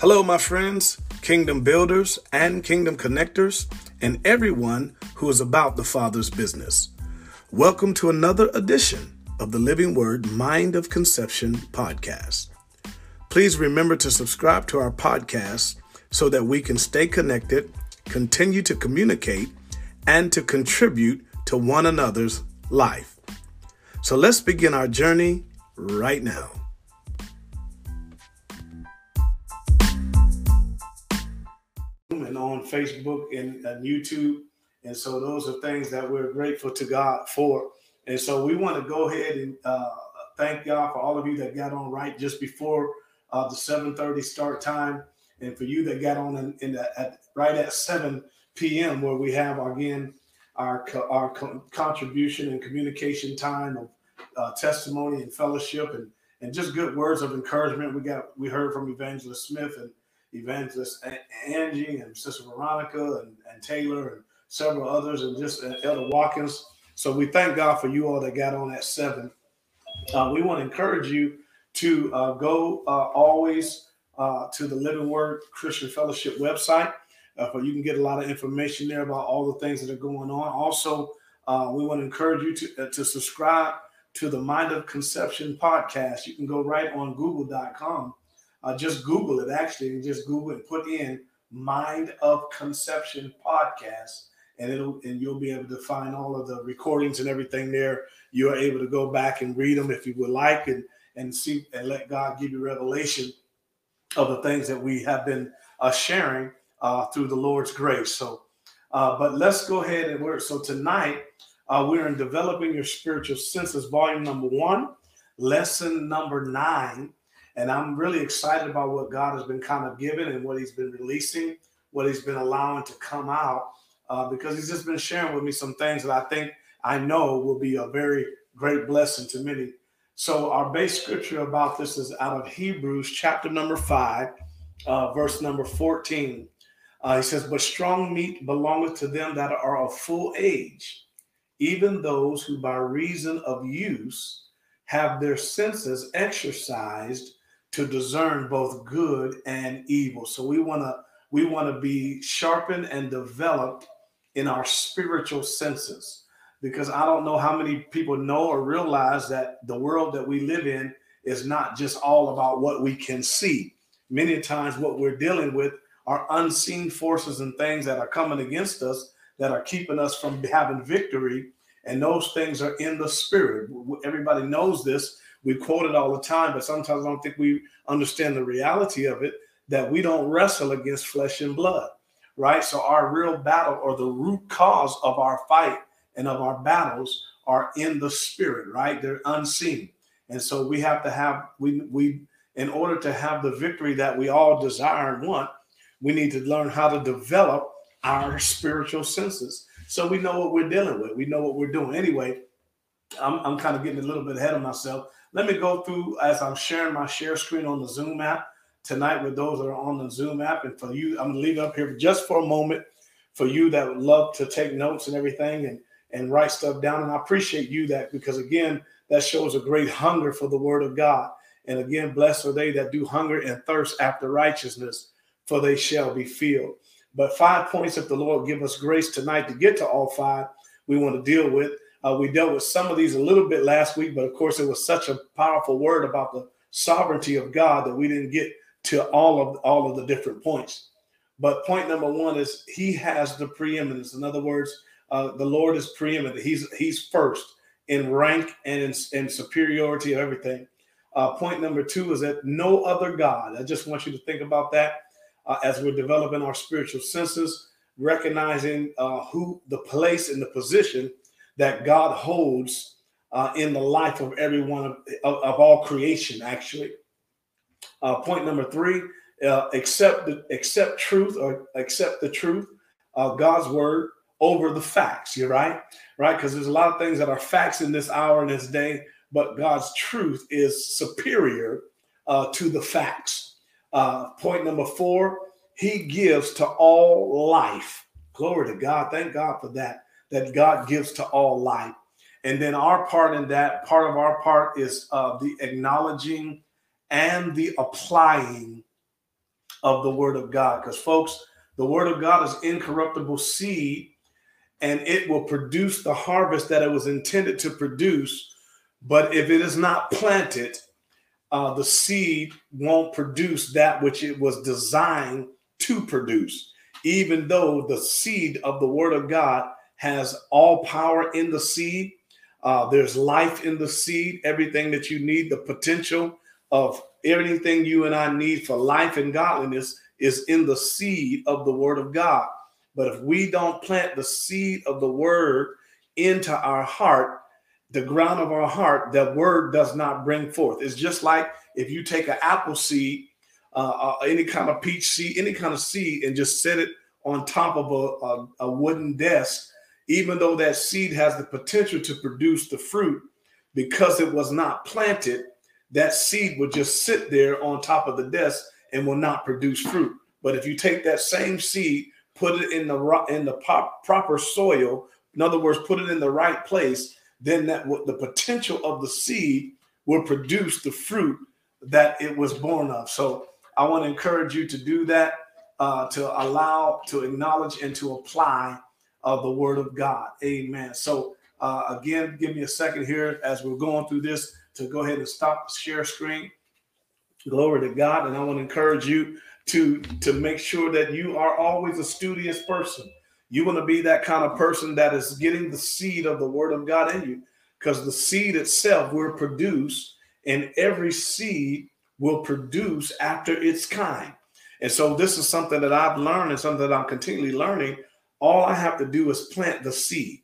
Hello, my friends, kingdom builders and kingdom connectors, and everyone who is about the Father's business. Welcome to another edition of the Living Word Mind of Conception podcast. Please remember to subscribe to our podcast so that we can stay connected, continue to communicate, and to contribute to one another's life. So let's begin our journey right now. Facebook and, and YouTube. And so those are things that we're grateful to God for. And so we want to go ahead and uh, thank God for all of you that got on right just before uh, the 7:30 start time, and for you that got on in, in the, at, right at 7 p.m. where we have again our our contribution and communication time of uh, testimony and fellowship and and just good words of encouragement. We got we heard from Evangelist Smith and Evangelist Angie and Sister Veronica and, and Taylor and several others and just uh, Elder Watkins. So we thank God for you all that got on at seven. Uh, we want to encourage you to uh, go uh, always uh, to the Living Word Christian Fellowship website. Uh, you can get a lot of information there about all the things that are going on. Also, we want to encourage you to, to subscribe to the Mind of Conception podcast. You can go right on google.com. Uh, just Google it actually, just Google and put in Mind of Conception podcast, and it'll and you'll be able to find all of the recordings and everything there. You are able to go back and read them if you would like, and and see and let God give you revelation of the things that we have been uh, sharing uh, through the Lord's grace. So, uh, but let's go ahead and work. So tonight uh, we're in Developing Your Spiritual Senses, volume number one, lesson number nine. And I'm really excited about what God has been kind of giving and what He's been releasing, what He's been allowing to come out, uh, because He's just been sharing with me some things that I think I know will be a very great blessing to many. So, our base scripture about this is out of Hebrews chapter number five, uh, verse number 14. Uh, he says, But strong meat belongeth to them that are of full age even those who by reason of use have their senses exercised to discern both good and evil. So we want to we want to be sharpened and developed in our spiritual senses because I don't know how many people know or realize that the world that we live in is not just all about what we can see. Many times what we're dealing with are unseen forces and things that are coming against us that are keeping us from having victory. And those things are in the spirit. Everybody knows this. We quote it all the time, but sometimes I don't think we understand the reality of it that we don't wrestle against flesh and blood, right? So, our real battle or the root cause of our fight and of our battles are in the spirit, right? They're unseen. And so, we have to have, we, we, in order to have the victory that we all desire and want, we need to learn how to develop our spiritual senses. So we know what we're dealing with. We know what we're doing. Anyway, I'm, I'm kind of getting a little bit ahead of myself. Let me go through as I'm sharing my share screen on the Zoom app tonight with those that are on the Zoom app. And for you, I'm gonna leave it up here just for a moment for you that would love to take notes and everything and and write stuff down. And I appreciate you that because again, that shows a great hunger for the word of God. And again, blessed are they that do hunger and thirst after righteousness, for they shall be filled. But five points, if the Lord give us grace tonight to get to all five, we want to deal with. Uh, we dealt with some of these a little bit last week, but of course, it was such a powerful word about the sovereignty of God that we didn't get to all of all of the different points. But point number one is He has the preeminence. In other words, uh, the Lord is preeminent. He's He's first in rank and in, in superiority of everything. Uh, point number two is that no other God. I just want you to think about that uh, as we're developing our spiritual senses, recognizing uh, who the place and the position that God holds uh, in the life of everyone of, of, of all creation, actually. Uh, point number three, uh, accept the, accept truth or accept the truth, God's word over the facts. You're right, right? Because there's a lot of things that are facts in this hour and this day, but God's truth is superior uh, to the facts. Uh, point number four, he gives to all life. Glory to God. Thank God for that, that God gives to all life. And then our part in that, part of our part is uh, the acknowledging and the applying of the word of God. Because, folks, the word of God is incorruptible seed and it will produce the harvest that it was intended to produce. But if it is not planted, uh, the seed won't produce that which it was designed to produce, even though the seed of the word of God has all power in the seed. Uh, there's life in the seed, everything that you need, the potential of everything you and I need for life and godliness is in the seed of the word of God. But if we don't plant the seed of the word into our heart, the ground of our heart, that word does not bring forth. It's just like if you take an apple seed, uh, uh, any kind of peach seed, any kind of seed, and just set it on top of a, a, a wooden desk, even though that seed has the potential to produce the fruit, because it was not planted, that seed will just sit there on top of the desk and will not produce fruit. But if you take that same seed, put it in the in the pop, proper soil, in other words, put it in the right place, then that the potential of the seed will produce the fruit that it was born of. So I want to encourage you to do that, uh, to allow, to acknowledge, and to apply uh, the word of God. Amen. So uh, again, give me a second here as we're going through this to go ahead and stop the share screen. Glory to God. And I want to encourage you to, to make sure that you are always a studious person. You want to be that kind of person that is getting the seed of the word of God in you because the seed itself will produce, and every seed will produce after its kind. And so, this is something that I've learned and something that I'm continually learning. All I have to do is plant the seed,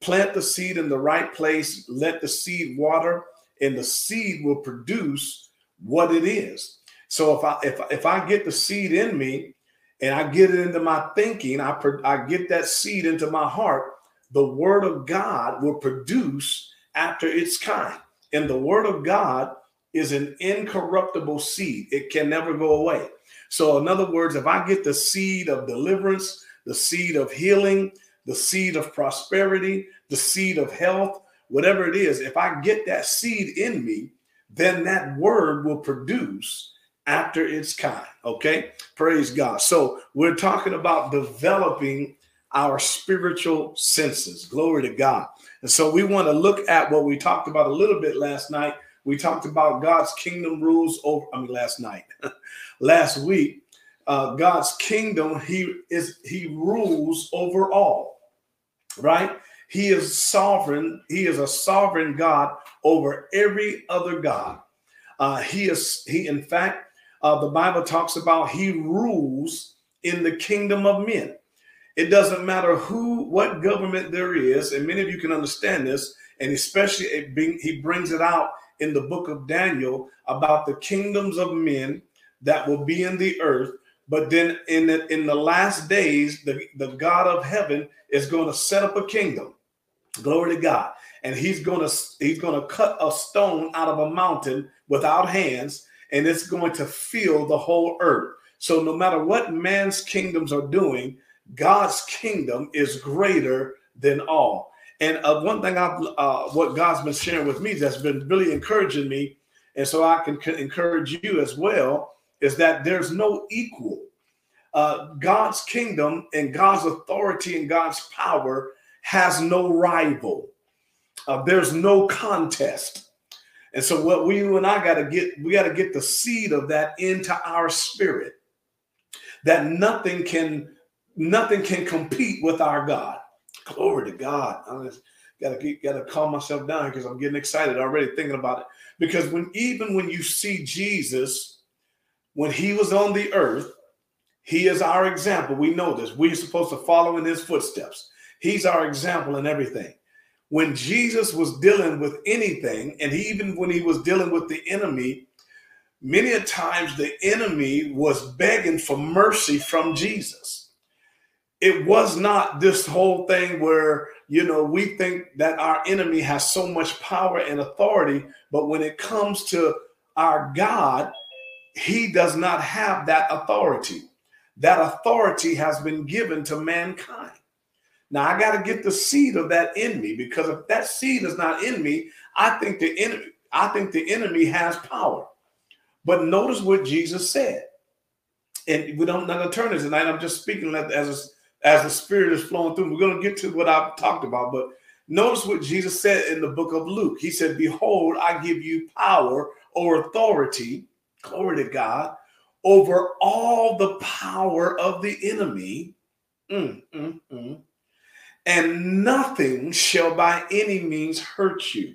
plant the seed in the right place, let the seed water, and the seed will produce what it is. So if I if if I get the seed in me and I get it into my thinking, I I get that seed into my heart, the word of God will produce after its kind. And the word of God is an incorruptible seed. It can never go away. So in other words, if I get the seed of deliverance, the seed of healing, the seed of prosperity, the seed of health, whatever it is, if I get that seed in me, then that word will produce after its kind. Okay. Praise God. So we're talking about developing our spiritual senses. Glory to God. And so we want to look at what we talked about a little bit last night. We talked about God's kingdom rules over, I mean, last night, last week. Uh, God's kingdom, he is he rules over all, right? He is sovereign. He is a sovereign God over every other God. Uh, he is he, in fact, uh, the Bible talks about he rules in the kingdom of men. It doesn't matter who, what government there is, and many of you can understand this, and especially being, he brings it out in the book of Daniel about the kingdoms of men that will be in the earth. But then in the, in the last days, the, the God of heaven is going to set up a kingdom. Glory to God. And he's going to he's going to cut a stone out of a mountain without hands and it's going to fill the whole earth. So, no matter what man's kingdoms are doing, God's kingdom is greater than all. And uh, one thing I've, uh, what God's been sharing with me that's been really encouraging me, and so I can, can encourage you as well, is that there's no equal. Uh, God's kingdom and God's authority and God's power has no rival. Uh, there's no contest. And so what we you and I got to get, we got to get the seed of that into our spirit. That nothing can, nothing can compete with our God. Glory to God. I just gotta gotta calm myself down because I'm getting excited already thinking about it. Because when even when you see Jesus, when he was on the earth, he is our example. We know this. We're supposed to follow in his footsteps. He's our example in everything when Jesus was dealing with anything, and he, even when he was dealing with the enemy, many a times the enemy was begging for mercy from Jesus. It was not this whole thing where, you know, we think that our enemy has so much power and authority, but when it comes to our God, he does not have that authority. That authority has been given to mankind. Now I got to get the seed of that in me because if that seed is not in me, I think the enemy, I think the enemy has power. But notice what Jesus said. and we don't gonna turn this tonight. I'm just speaking as a, as the Spirit is flowing through. We're gonna get to what I've talked about, but notice what Jesus said in the book of Luke. He said, "Behold, I give you power or authority." Glory to God over all the power of the enemy. Mm, mm, mm. And nothing shall by any means hurt you.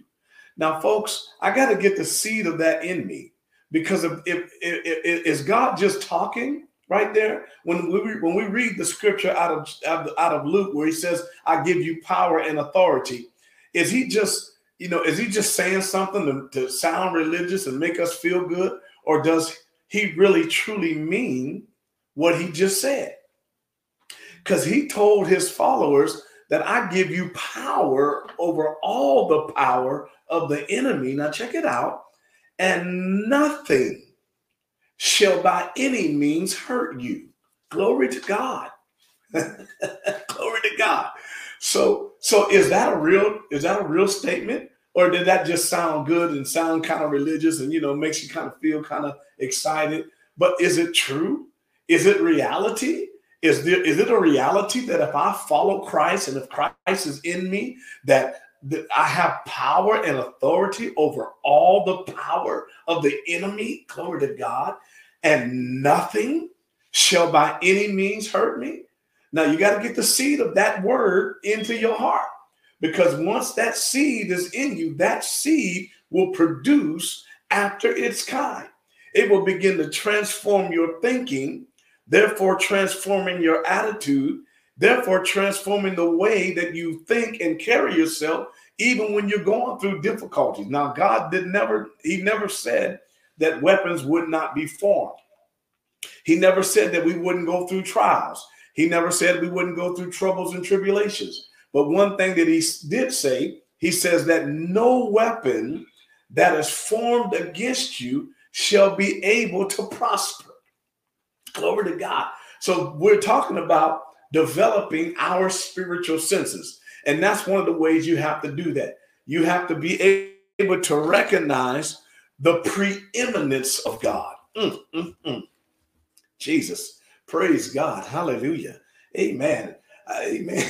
Now, folks, I got to get the seed of that in me because if, if, if, is God just talking right there when we when we read the scripture out of, out of out of Luke where he says, "I give you power and authority," is he just you know is he just saying something to, to sound religious and make us feel good, or does he really truly mean what he just said? Because he told his followers that I give you power over all the power of the enemy. Now, check it out. And nothing shall by any means hurt you. Glory to God. Glory to God. So, so is that a real is that a real statement? Or did that just sound good and sound kind of religious and you know makes you kind of feel kind of excited? But is it true? Is it reality? Is there is it a reality that if I follow Christ and if Christ is in me, that, that I have power and authority over all the power of the enemy, glory to God, and nothing shall by any means hurt me? Now you got to get the seed of that word into your heart. Because once that seed is in you, that seed will produce after its kind. It will begin to transform your thinking therefore transforming your attitude, therefore transforming the way that you think and carry yourself, even when you're going through difficulties. Now, God did never, He never said that weapons would not be formed. He never said that we wouldn't go through trials. He never said we wouldn't go through troubles and tribulations. But one thing that he did say, he says that no weapon that is formed against you shall be able to prosper. Glory to God. So we're talking about developing our spiritual senses. And that's one of the ways you have to do that. You have to be able to recognize the preeminence of God. Mm, mm, mm. Jesus, praise God. Hallelujah. Amen. Amen.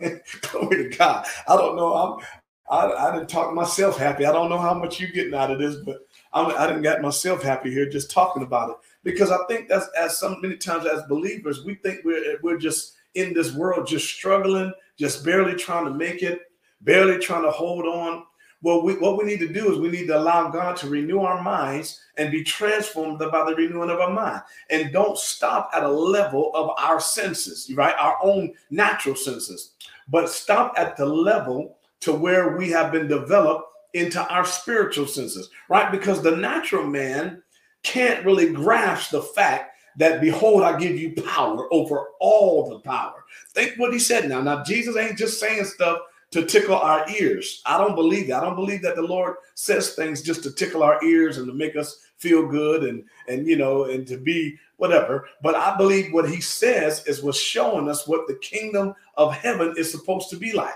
Glory to God. I don't know. I'm I, I didn't talk myself happy. I don't know how much you're getting out of this, but I'm, I didn't get myself happy here just talking about it because I think that's as so many times as believers, we think we're we're just in this world just struggling, just barely trying to make it, barely trying to hold on. Well, we, what we need to do is we need to allow God to renew our minds and be transformed by the renewing of our mind. And don't stop at a level of our senses, right? Our own natural senses, but stop at the level to where we have been developed into our spiritual senses, right? Because the natural man can't really grasp the fact that behold, I give you power over all the power. Think what he said now. Now, Jesus ain't just saying stuff to tickle our ears. I don't believe that. I don't believe that the Lord says things just to tickle our ears and to make us feel good and and you know and to be whatever. But I believe what he says is what's showing us what the kingdom of heaven is supposed to be like.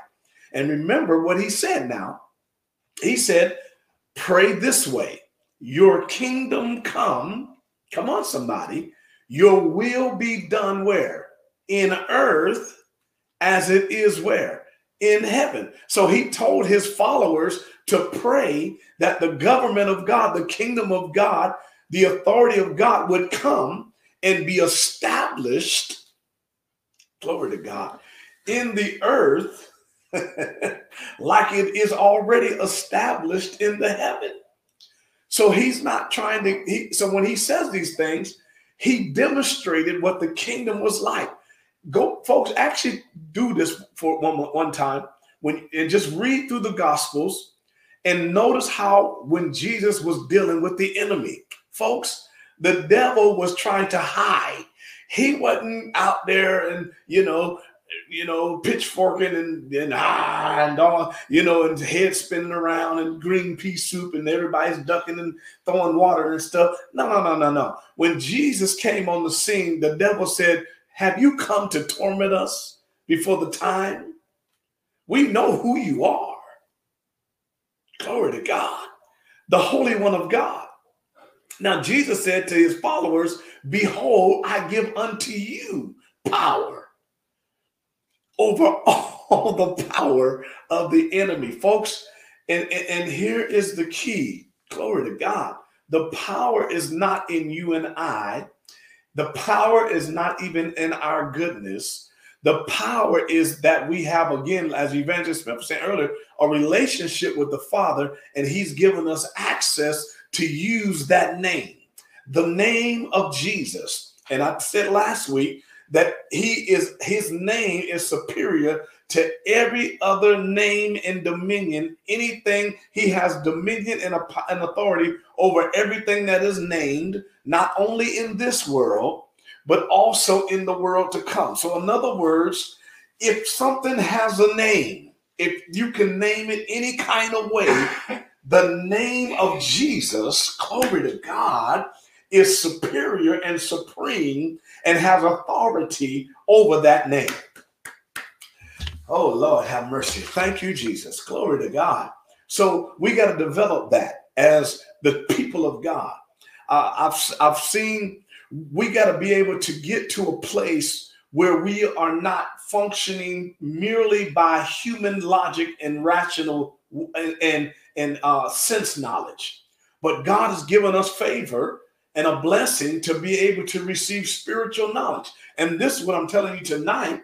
And remember what he said now. He said, pray this way your kingdom come. Come on, somebody. Your will be done where? In earth as it is where? In heaven. So he told his followers to pray that the government of God, the kingdom of God, the authority of God would come and be established. Glory to God. In the earth, like it is already established in the heaven. So he's not trying to. He, so when he says these things, he demonstrated what the kingdom was like. Go, folks, actually do this for one one time when and just read through the Gospels and notice how when Jesus was dealing with the enemy, folks, the devil was trying to hide. He wasn't out there and you know you know, pitchforking and and ah and all, you know, and head spinning around and green pea soup and everybody's ducking and throwing water and stuff. No, no, no, no, no. When Jesus came on the scene, the devil said, Have you come to torment us before the time? We know who you are. Glory to God, the Holy One of God. Now, Jesus said to his followers, Behold, I give unto you power over all the power of the enemy. Folks, and, and, and here is the key glory to God. The power is not in you and I, the power is not even in our goodness. The power is that we have, again, as Evangelist Smith was saying earlier, a relationship with the Father, and He's given us access to use that name, the name of Jesus. And I said last week that He is His name is superior to every other name and dominion. Anything He has dominion and, and authority over everything that is named, not only in this world, but also in the world to come. So, in other words, if something has a name, if you can name it any kind of way, the name of Jesus, glory to God, is superior and supreme and has authority over that name. Oh, Lord, have mercy. Thank you, Jesus. Glory to God. So we got to develop that as the people of God. Uh, I've, I've seen we got to be able to get to a place where we are not functioning merely by human logic and rational and and, and uh, sense knowledge, but God has given us favor and a blessing to be able to receive spiritual knowledge. And this, what I'm telling you tonight,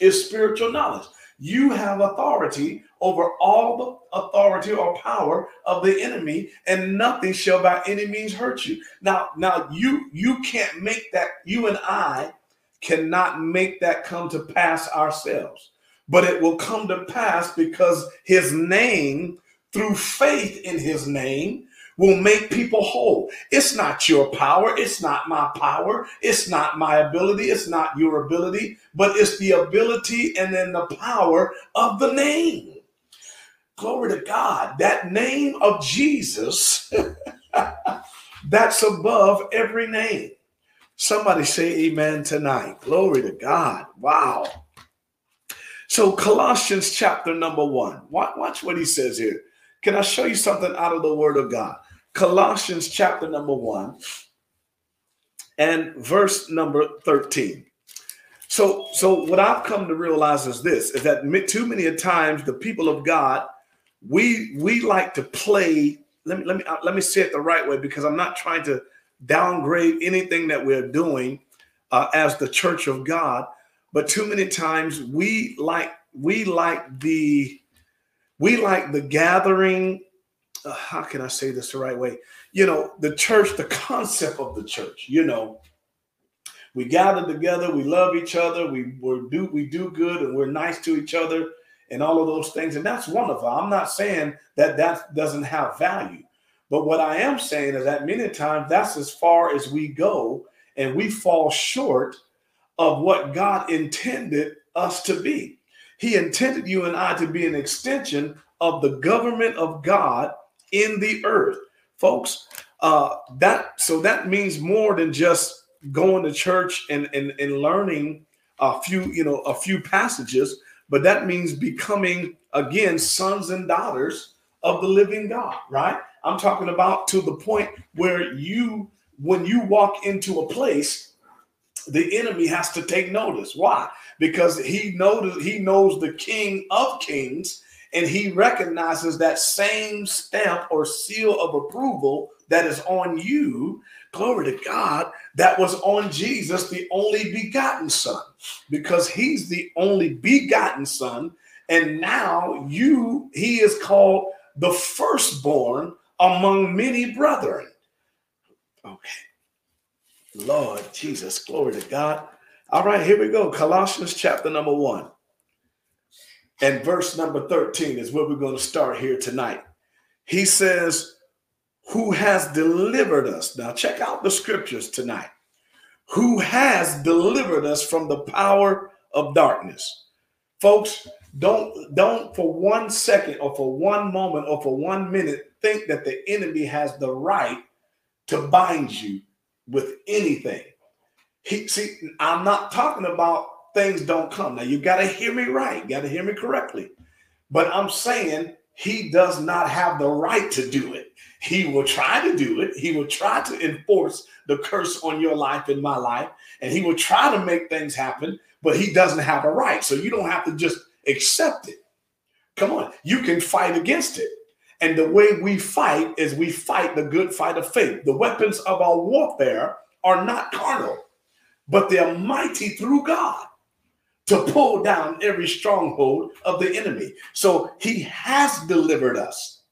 is spiritual knowledge. You have authority over all the authority or power of the enemy, and nothing shall by any means hurt you. Now, now you you can't make that. You and I cannot make that come to pass ourselves, but it will come to pass because His name, through faith in His name, will make people whole. It's not your power. It's not my power. It's not my ability. It's not your ability, but it's the ability and then the power of the name. Glory to God. That name of Jesus, that's above every name. Somebody say amen tonight. Glory to God. Wow. So, Colossians chapter number one. Watch, what he says here. Can I show you something out of the word of God? Colossians chapter number one and verse number 13. So, so what I've come to realize is this: is that too many times the people of God, we we like to play. Let me let me uh, let me say it the right way because I'm not trying to downgrade anything that we're doing uh, as the Church of God, but too many times we like we like the we like the gathering uh, how can I say this the right way? You know, the church, the concept of the church, you know, we gather together, we love each other, we we do we do good and we're nice to each other and all of those things. And that's wonderful. I'm not saying that that doesn't have value. But what I am saying is that many times that's as far as we go and we fall short of what God intended us to be. He intended you and I to be an extension of the government of God in the earth. Folks, uh, that so that means more than just going to church and, and, and learning a few, you know, a few passages, but that means becoming again sons and daughters of the living God, right? I'm talking about to the point where you, when you walk into a place, the enemy has to take notice. Why? Because he knows he knows the King of Kings and he recognizes that same stamp or seal of approval that is on you, glory to God, that was on Jesus, the only begotten Son, because he's the only begotten Son. And now you, he is called the firstborn among many brethren. Okay. Lord Jesus, glory to God. All right, here we go. Colossians chapter number one. And verse number 13 is where we're going to start here tonight. He says, Who has delivered us. Now, check out the scriptures tonight. Who has delivered us from the power of darkness. Folks, don't don't for one second or for one moment or for one minute think that the enemy has the right to bind you with anything. He see, I'm not talking about things don't come. Now you got to hear me right, got to hear me correctly. But I'm saying he does not have the right to do it. He will try to do it. He will try to enforce the curse on your life and my life, and he will try to make things happen, but he doesn't have a right. So you don't have to just accept it. Come on, you can fight against it. And the way we fight is we fight the good fight of faith. The weapons of our warfare are not carnal, but they're mighty through God to pull down every stronghold of the enemy. So he has delivered us.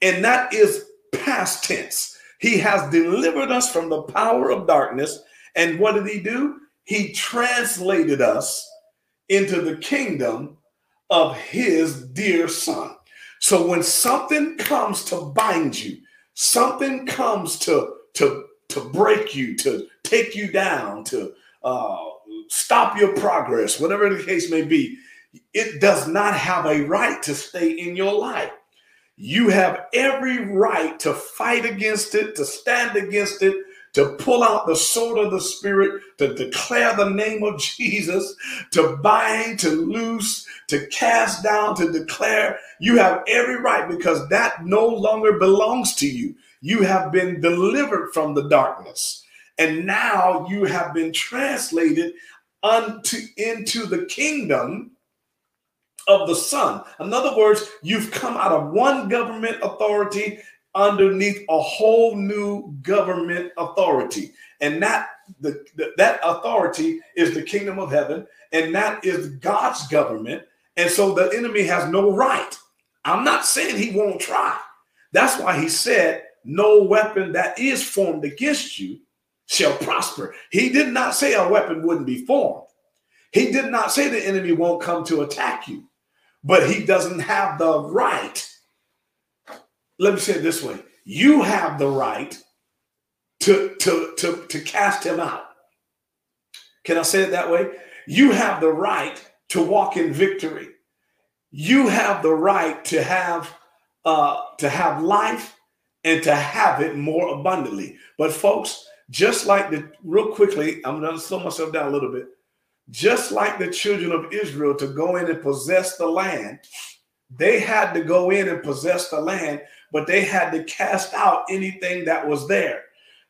And that is past tense. He has delivered us from the power of darkness. And what did he do? He translated us into the kingdom of his dear son. So when something comes to bind you, something comes to to to break you, to take you down, to uh, stop your progress, whatever the case may be, it does not have a right to stay in your life. You have every right to fight against it, to stand against it, to pull out the sword of the Spirit, to declare the name of Jesus, to bind, to loose, to cast down, to declare. You have every right because that no longer belongs to you. You have been delivered from the darkness. And now you have been translated unto into the kingdom of the Son. In other words, you've come out of one government authority underneath a whole new government authority. And that the, the, that authority is the kingdom of heaven, and that is God's government. And so the enemy has no right. I'm not saying he won't try. That's why he said, No weapon that is formed against you shall prosper. He did not say a weapon wouldn't be formed. He did not say the enemy won't come to attack you, but he doesn't have the right let me say it this way you have the right to, to, to, to cast him out. Can I say it that way? You have the right to walk in victory. You have the right to have uh, to have life and to have it more abundantly. But folks, just like the real quickly, I'm going to slow myself down a little bit. Just like the children of Israel to go in and possess the land, they had to go in and possess the land but they had to cast out anything that was there.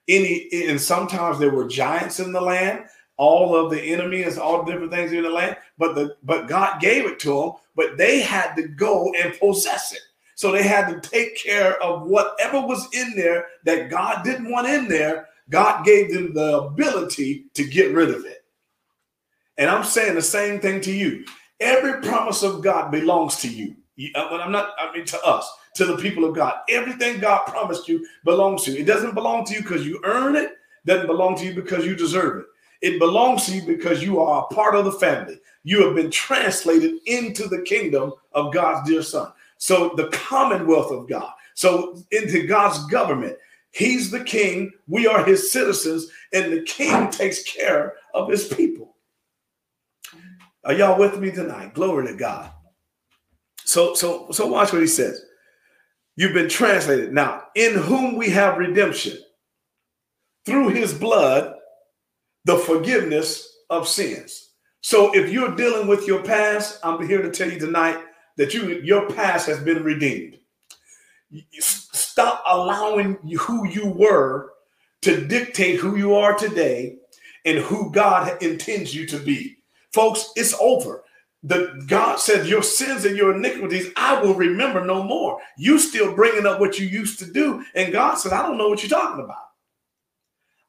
Any and sometimes there were giants in the land, all of the enemies, all different things in the land, but the but God gave it to them, but they had to go and possess it. So they had to take care of whatever was in there that God didn't want in there. God gave them the ability to get rid of it. And I'm saying the same thing to you. Every promise of God belongs to you. But uh, I'm not, I mean, to us to the people of God. Everything God promised you belongs to you. It doesn't belong to you because you earn it, doesn't belong to you because you deserve it. It belongs to you because you are a part of the family. You have been translated into the kingdom of God's dear son. So the commonwealth of God. So into God's government. He's the king. We are his citizens, and the king takes care of his people. Are y'all with me tonight? Glory to God. So, so, so watch what he says. You've been translated. Now, in whom we have redemption through his blood, the forgiveness of sins. So if you're dealing with your past, I'm here to tell you tonight that you your past has been redeemed. Stop allowing who you were to dictate who you are today and who God intends you to be. Folks, it's over the God said, Your sins and your iniquities, I will remember no more. You still bringing up what you used to do. And God said, I don't know what you're talking about.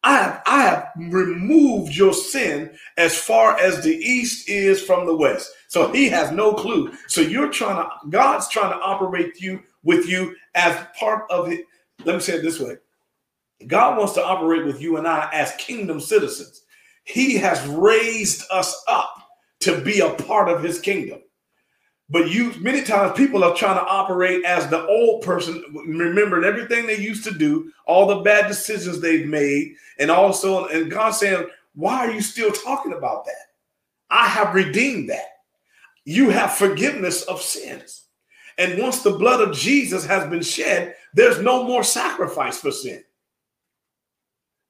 I have, I have removed your sin as far as the east is from the west. So he has no clue. So you're trying to, God's trying to operate you with you as part of it. Let me say it this way God wants to operate with you and I as kingdom citizens. He has raised us up to be a part of his kingdom. But you many times people are trying to operate as the old person, remembering everything they used to do, all the bad decisions they've made, and also and God saying, Why are you still talking about that? I have redeemed that. You have forgiveness of sins. And once the blood of Jesus has been shed, there's no more sacrifice for sin.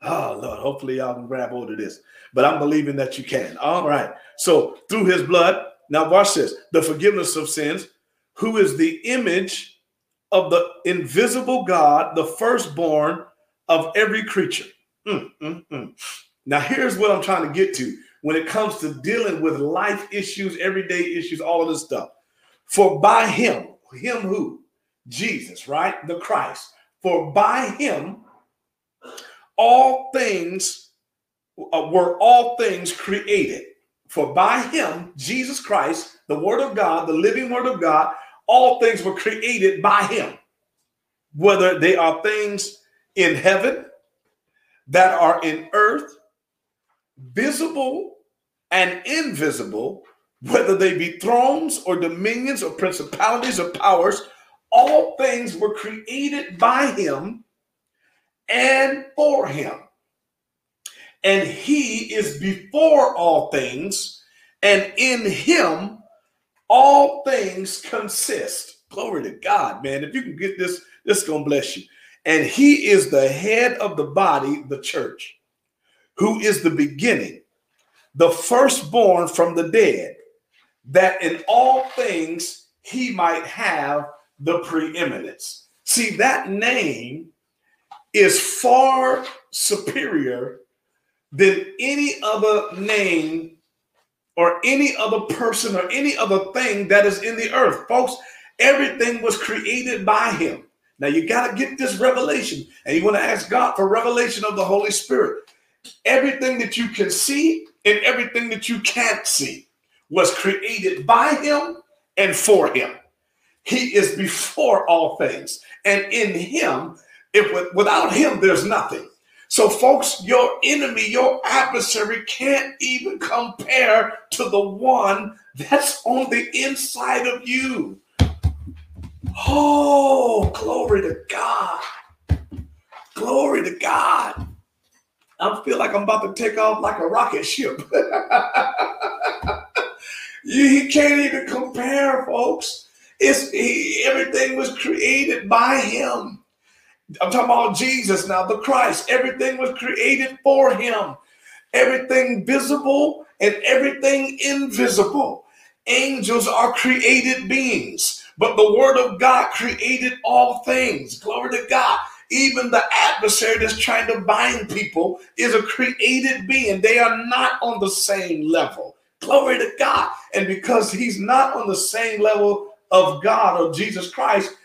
Oh Lord, hopefully y'all can grab hold of this. But I'm believing that you can. All right. So through his blood, now watch this: the forgiveness of sins, who is the image of the invisible God, the firstborn of every creature. Mm, mm, mm. Now, here's what I'm trying to get to when it comes to dealing with life issues, everyday issues, all of this stuff. For by him, him who? Jesus, right? The Christ. For by him, all things uh, were all things created. For by him, Jesus Christ, the Word of God, the living Word of God, all things were created by him. Whether they are things in heaven, that are in earth, visible and invisible, whether they be thrones or dominions or principalities or powers, all things were created by him and for him. And he is before all things, and in him all things consist. Glory to God, man. If you can get this, this is going to bless you. And he is the head of the body, the church, who is the beginning, the firstborn from the dead, that in all things he might have the preeminence. See, that name is far superior than any other name or any other person or any other thing that is in the earth. Folks, everything was created by him. Now you got to get this revelation, and you want to ask God for revelation of the Holy Spirit. Everything that you can see and everything that you can't see was created by him and for him. He is before all things, and in him, if without him, there's nothing. So, folks, your enemy, your adversary can't even compare to the one that's on the inside of you. Oh, glory to God. Glory to God. I feel like I'm about to take off like a rocket ship. you, can't even compare, folks. It's he, everything was created by him. I'm talking about Jesus now, the Christ. Everything was created for him. Everything visible and everything invisible. Angels are created beings. But the word of God created all things. Glory to God. Even the adversary that's trying to bind people is a created being. They are not on the same level. Glory to God. And because he's not on the same level of God or Jesus Christ,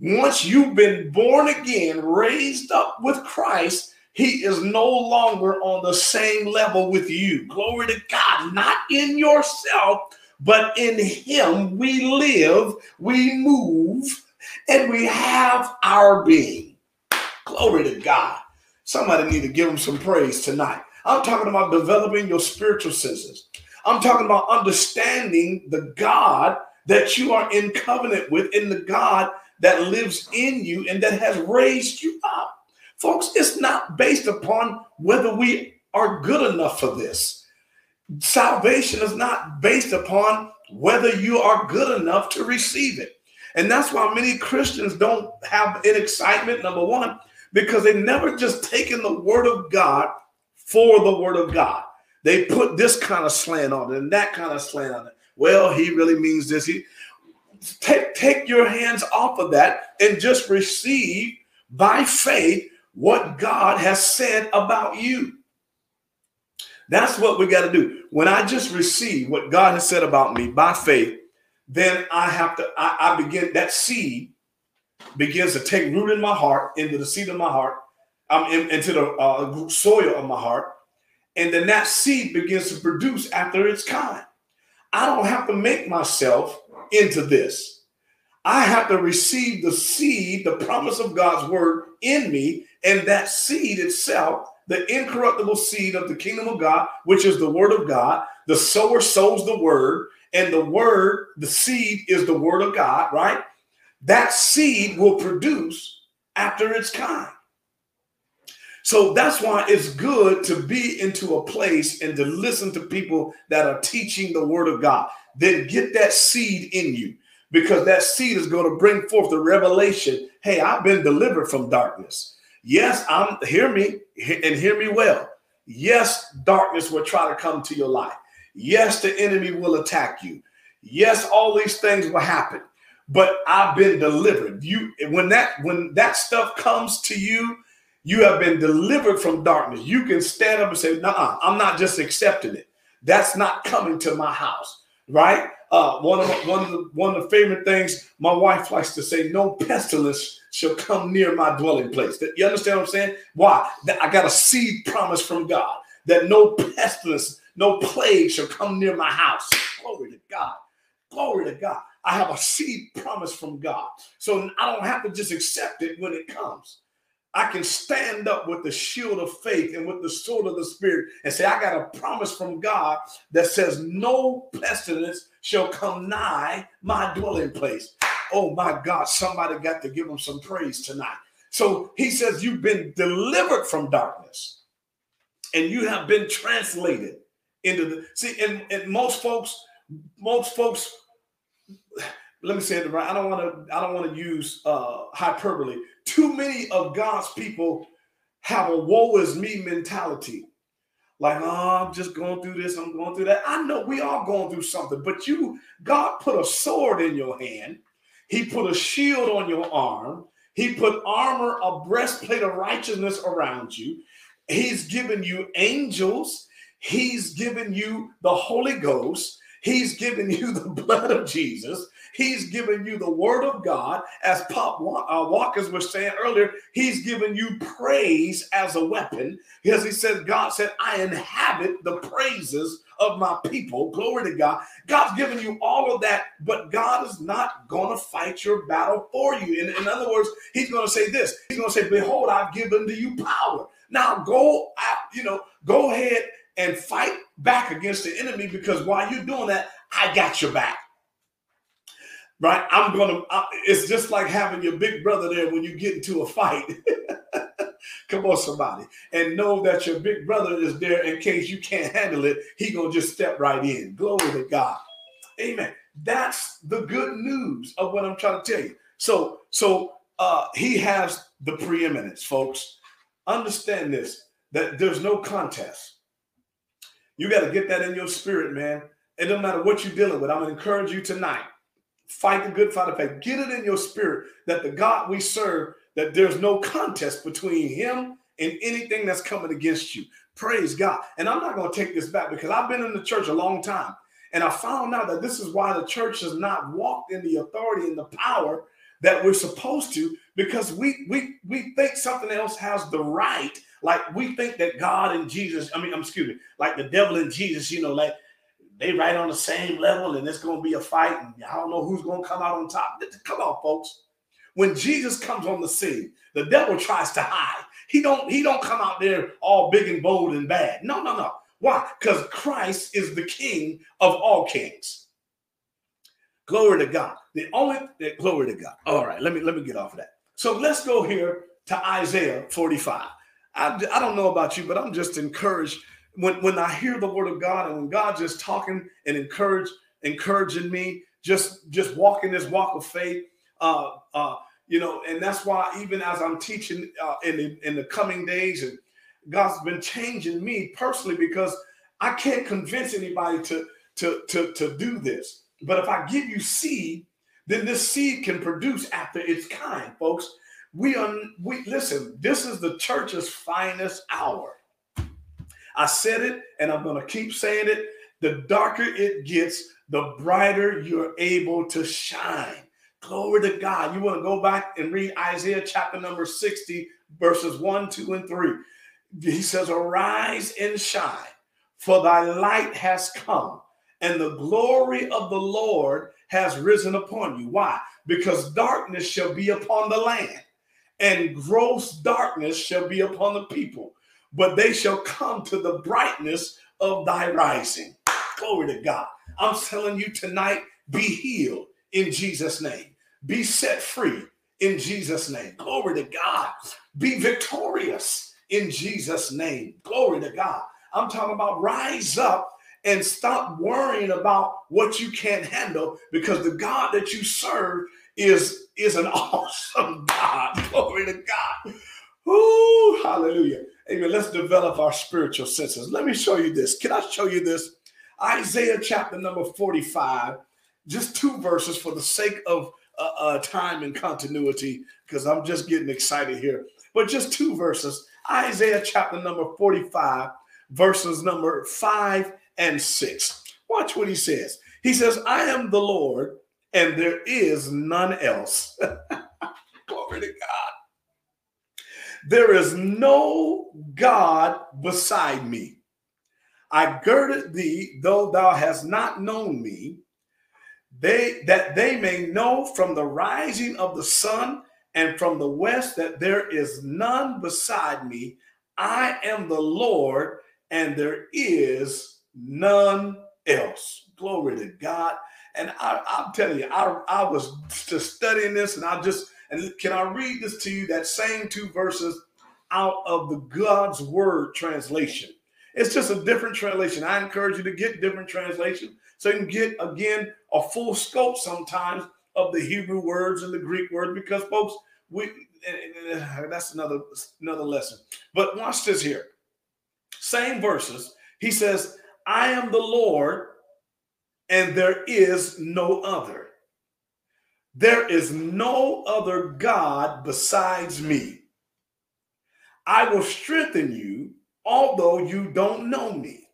once you've been born again, raised up with Christ, he is no longer on the same level with you. Glory to God, not in yourself, but in him we live, we move, and we have our being. Glory to God. Somebody need to give him some praise tonight. I'm talking about developing your spiritual senses. I'm talking about understanding the God that you are in covenant with, in the God that lives in you and that has raised you up. Folks, it's not based upon whether we are good enough for this. Salvation is not based upon whether you are good enough to receive it. And that's why many Christians don't have an excitement, number one, because they never just taken the word of God for the word of God. They put this kind of slant on it and that kind of slant on it. Well, he really means this. He take, take your hands off of that and just receive by faith what God has said about you. That's what we got to do. When I just receive what God has said about me by faith, then I have to, I, I begin, that seed begins to take root in my heart, into the seed of my heart, um, in, into the uh, soil of my heart. And then that seed begins to produce after its kind. I don't have to make myself into this. I have to receive the seed, the promise of God's word in me, and that seed itself the incorruptible seed of the kingdom of God, which is the word of God. The sower sows the word, and the word, the seed is the word of God, right? That seed will produce after its kind. So that's why it's good to be into a place and to listen to people that are teaching the word of God. Then get that seed in you because that seed is going to bring forth the revelation hey, I've been delivered from darkness. Yes, I'm hear me and hear me well. Yes, darkness will try to come to your life. Yes, the enemy will attack you. Yes, all these things will happen. but I've been delivered. You when that when that stuff comes to you, you have been delivered from darkness. You can stand up and say, "Nah, I'm not just accepting it. That's not coming to my house." Right? Uh, one of one of the one of the favorite things my wife likes to say: "No pestilence shall come near my dwelling place." You understand what I'm saying? Why? I got a seed promise from God that no pestilence, no plague shall come near my house. Glory to God. Glory to God. I have a seed promise from God. So I don't have to just accept it when it comes. I can stand up with the shield of faith and with the sword of the spirit and say, I got a promise from God that says, No pestilence shall come nigh my dwelling place. Oh my God, somebody got to give him some praise tonight. So he says, You've been delivered from darkness and you have been translated into the see, and, and most folks, most folks let me say it right. I don't want to. I don't want to use uh, hyperbole. Too many of God's people have a "woe is me" mentality. Like, oh, I'm just going through this. I'm going through that. I know we are going through something, but you, God, put a sword in your hand. He put a shield on your arm. He put armor, a breastplate of righteousness around you. He's given you angels. He's given you the Holy Ghost. He's given you the blood of Jesus. He's given you the word of God. As Pop uh, Walkers was saying earlier, he's given you praise as a weapon. Because he said, God said, I inhabit the praises of my people. Glory to God. God's given you all of that, but God is not going to fight your battle for you. In, in other words, he's going to say this. He's going to say, Behold, I've given to you power. Now go out, you know, go ahead and fight back against the enemy because while you're doing that, I got your back right? I'm gonna. I, it's just like having your big brother there when you get into a fight. Come on, somebody, and know that your big brother is there in case you can't handle it. He gonna just step right in. Glory to God. Amen. That's the good news of what I'm trying to tell you. So, so uh, he has the preeminence, folks. Understand this: that there's no contest. You got to get that in your spirit, man. It doesn't matter what you're dealing with. I'm gonna encourage you tonight fight the good fight of faith. Get it in your spirit that the God we serve, that there's no contest between him and anything that's coming against you. Praise God. And I'm not going to take this back because I've been in the church a long time. And I found out that this is why the church has not walked in the authority and the power that we're supposed to because we we we think something else has the right like we think that God and Jesus I mean i'm excuse me like the devil and Jesus you know like they right on the same level and it's going to be a fight and I don't know who's going to come out on top. Come on, folks. When Jesus comes on the scene, the devil tries to hide. He don't he don't come out there all big and bold and bad. No, no, no. Why? Because Christ is the King of all kings. Glory to God. The only glory to God. All right, let me let me get off of that. So let's go here to Isaiah 45. I, I don't know about you, but I'm just encouraged when when I hear the word of God and when God just talking and encourage encouraging me, just just walking this walk of faith, uh, uh, you know, and that's why even as I'm teaching uh, in the, in the coming days, and God's been changing me personally because I can't convince anybody to to to to do this. But if I give you seed, then this seed can produce after its kind, folks. We are we listen. This is the church's finest hour. I said it and I'm going to keep saying it. The darker it gets, the brighter you're able to shine. Glory to God. You want to go back and read Isaiah chapter number 60, verses 1, 2, and 3. He says, Arise and shine, for thy light has come, and the glory of the Lord has risen upon you. Why? Because darkness shall be upon the land, and gross darkness shall be upon the people but they shall come to the brightness of thy rising. Glory to God. I'm telling you tonight, be healed in Jesus' name. Be set free in Jesus' name. Glory to God. Be victorious in Jesus' name. Glory to God. I'm talking about rise up and stop worrying about what you can't handle because the God that you serve is, is an awesome God. Glory to God. Ooh, hallelujah. Let's develop our spiritual senses. Let me show you this. Can I show you this? Isaiah chapter number 45, just two verses for the sake of, uh, time and continuity because I'm just getting excited here. But just two verses Isaiah chapter number 45, verses number 5 and 6. Watch what he says. He says, I am the Lord, and there is none else. Glory to God. There is no God beside me. I girded thee, though thou hast not known me, they that they may know from the rising of the sun and from the west that there is none beside me. I am the Lord, and there is none else. Glory to God. And I, I'm telling you, I, I was just studying this, and I just and can I read this to you? That same two verses out of the God's Word translation. It's just a different translation. I encourage you to get different translation so you can get again a full scope sometimes of the Hebrew words and the Greek words because folks, we that's another another lesson. But watch this here. Same verses. He says, "I am the Lord, and there is no other. There is no other God besides me. I will strengthen you, although you don't know me,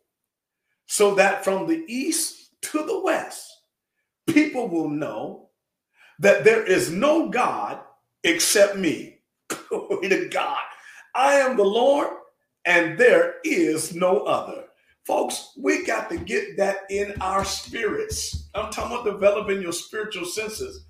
so that from the east to the west, people will know that there is no God except me. Glory to God. I am the Lord, and there is no other. Folks, we got to get that in our spirits. I'm talking about developing your spiritual senses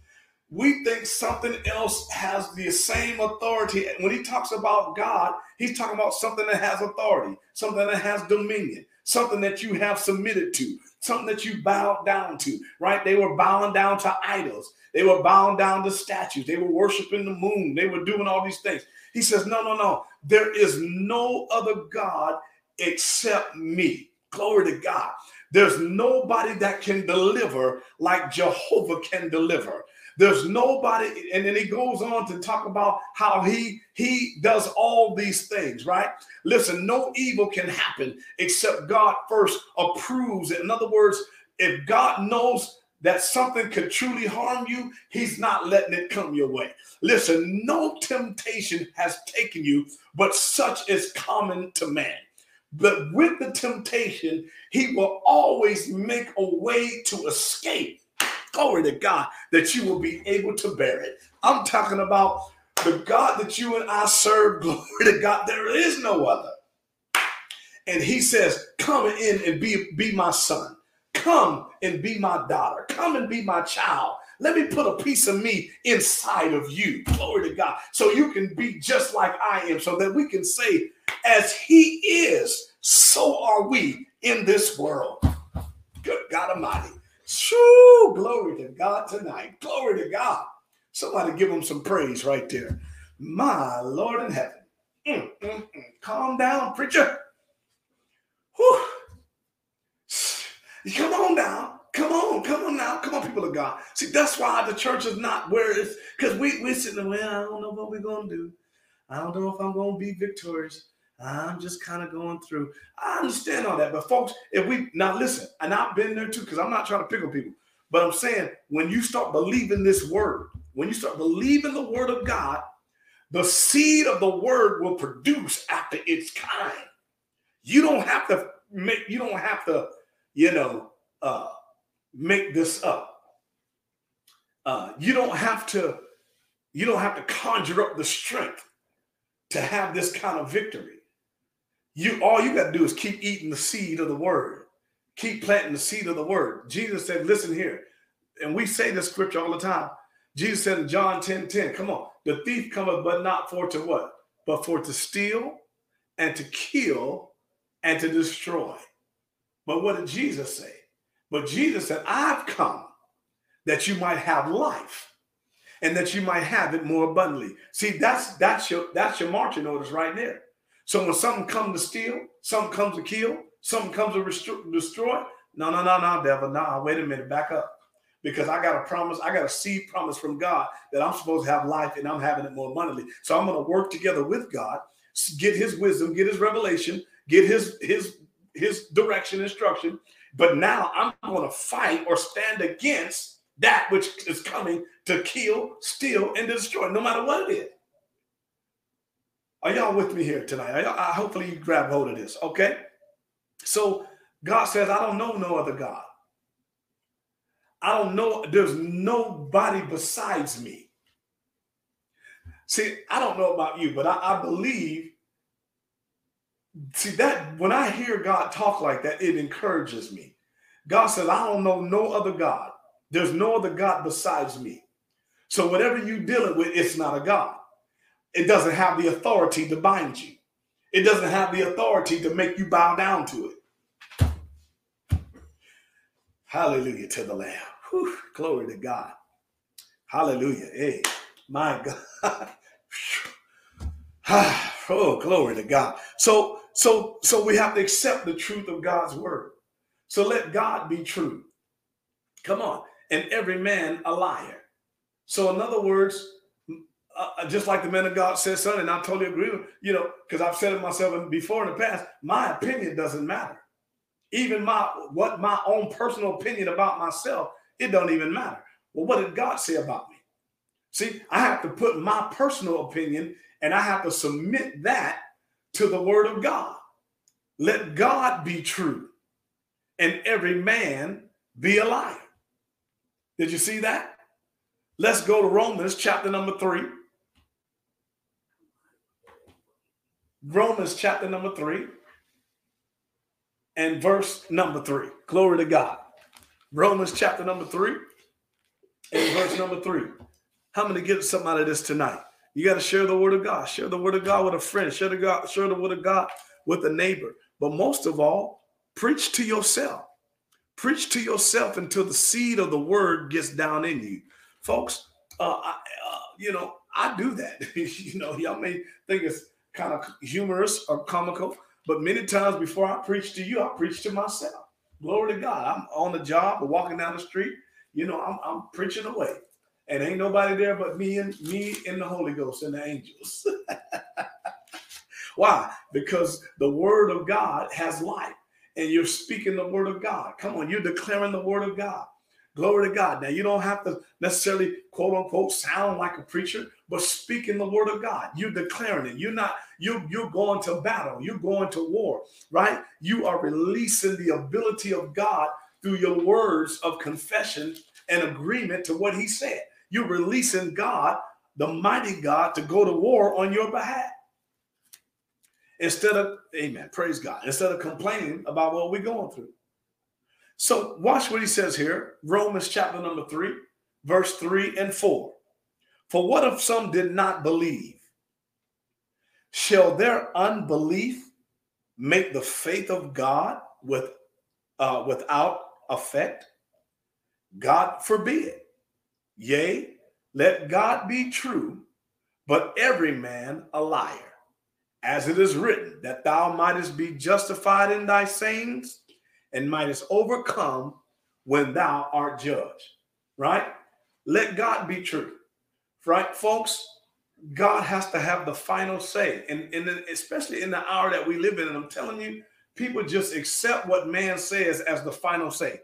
we think something else has the same authority. When he talks about God, he's talking about something that has authority, something that has dominion, something that you have submitted to, something that you bowed down to, right? They were bowing down to idols, they were bowing down to statues, they were worshiping the moon, they were doing all these things. He says, No, no, no, there is no other God except me. Glory to God. There's nobody that can deliver like Jehovah can deliver. There's nobody, and then he goes on to talk about how he he does all these things, right? Listen, no evil can happen except God first approves it. In other words, if God knows that something could truly harm you, he's not letting it come your way. Listen, no temptation has taken you, but such is common to man. But with the temptation, he will always make a way to escape glory to God, that you will be able to bear it. I'm talking about the God that you and I serve, glory to God. There is no other. And he says, Come in and be, be my son. Come and be my daughter. Come and be my child. Let me put a piece of me inside of you. Glory to God. So you can be just like I am, so that we can say, as he is, so are we in this world. Good God Almighty. Shoo, glory to God tonight. Glory to God. Somebody give him some praise right there. My Lord in heaven. Mm, mm, mm. Calm down, preacher. Whew. Come on now. Come on, come on now. Come on, people of God. See, that's why the church is not where it's because we, we're sitting there, well, I don't know what we're going to do. I don't know if I'm going to be victorious. I'm just kind of going through. I understand all that, but folks, if we now listen, and I've been there too, because I'm not trying to pick on people, but I'm saying when you start believing this word, when you start believing the word of God, the seed of the word will produce after its kind. You don't have to make, you don't have to, you know, uh, make this up. Uh, you don't have to, you don't have to conjure up the strength to have this kind of victory. You all you got to do is keep eating the seed of the word. Keep planting the seed of the word. Jesus said, listen here. And we say this scripture all the time. Jesus said in John 10 10, come on, the thief cometh but not for to what? But for to steal and to kill and to destroy. But what did Jesus say? But Jesus said, I've come that you might have life and that you might have it more abundantly. See, that's that's your that's your marching orders right there. So when something comes to steal, something comes to kill, something comes to restru- destroy, no, no, no, no, devil, no, wait a minute, back up. Because I got a promise, I got a seed promise from God that I'm supposed to have life and I'm having it more abundantly. So I'm going to work together with God, get his wisdom, get his revelation, get his his his direction, instruction. But now I'm going to fight or stand against that which is coming to kill, steal, and destroy, no matter what it is. Are y'all with me here tonight? I, hopefully you grab hold of this, okay? So God says, I don't know no other God. I don't know, there's nobody besides me. See, I don't know about you, but I, I believe, see, that when I hear God talk like that, it encourages me. God says, I don't know no other God. There's no other God besides me. So whatever you're dealing with, it's not a God. It doesn't have the authority to bind you. It doesn't have the authority to make you bow down to it. Hallelujah to the Lamb. Whew, glory to God. Hallelujah. Hey, my God. Ah, oh, glory to God. So, so, so we have to accept the truth of God's word. So let God be true. Come on. And every man a liar. So, in other words, uh, just like the man of God said, son, and I totally agree with you know, because I've said it myself before in the past, my opinion doesn't matter. Even my what my own personal opinion about myself, it don't even matter. Well, what did God say about me? See, I have to put my personal opinion and I have to submit that to the word of God. Let God be true and every man be a liar. Did you see that? Let's go to Romans chapter number three. Romans chapter number three and verse number three. Glory to God. Romans chapter number three and verse number three. How many get something out of this tonight? You got to share the word of God. Share the word of God with a friend. Share the God, share the word of God with a neighbor. But most of all, preach to yourself. Preach to yourself until the seed of the word gets down in you. Folks, uh, I, uh, you know, I do that. you know, y'all may think it's kind of humorous or comical, but many times before I preach to you, I preach to myself. Glory to God. I'm on the job or walking down the street. You know, I'm, I'm preaching away. And ain't nobody there but me and me and the Holy Ghost and the angels. Why? Because the word of God has life and you're speaking the word of God. Come on, you're declaring the word of God. Glory to God. Now, you don't have to necessarily, quote unquote, sound like a preacher, but speaking the word of God. You're declaring it. You're not, you, you're going to battle. You're going to war, right? You are releasing the ability of God through your words of confession and agreement to what he said. You're releasing God, the mighty God, to go to war on your behalf. Instead of, amen, praise God, instead of complaining about what we're going through. So watch what he says here, Romans chapter number three, verse three and four. For what if some did not believe? Shall their unbelief make the faith of God with uh, without effect? God forbid. Yea, let God be true, but every man a liar, as it is written, that thou mightest be justified in thy sayings and mightest overcome when thou art judged. Right? Let God be true. Right, folks? God has to have the final say. And, and especially in the hour that we live in, and I'm telling you, people just accept what man says as the final say.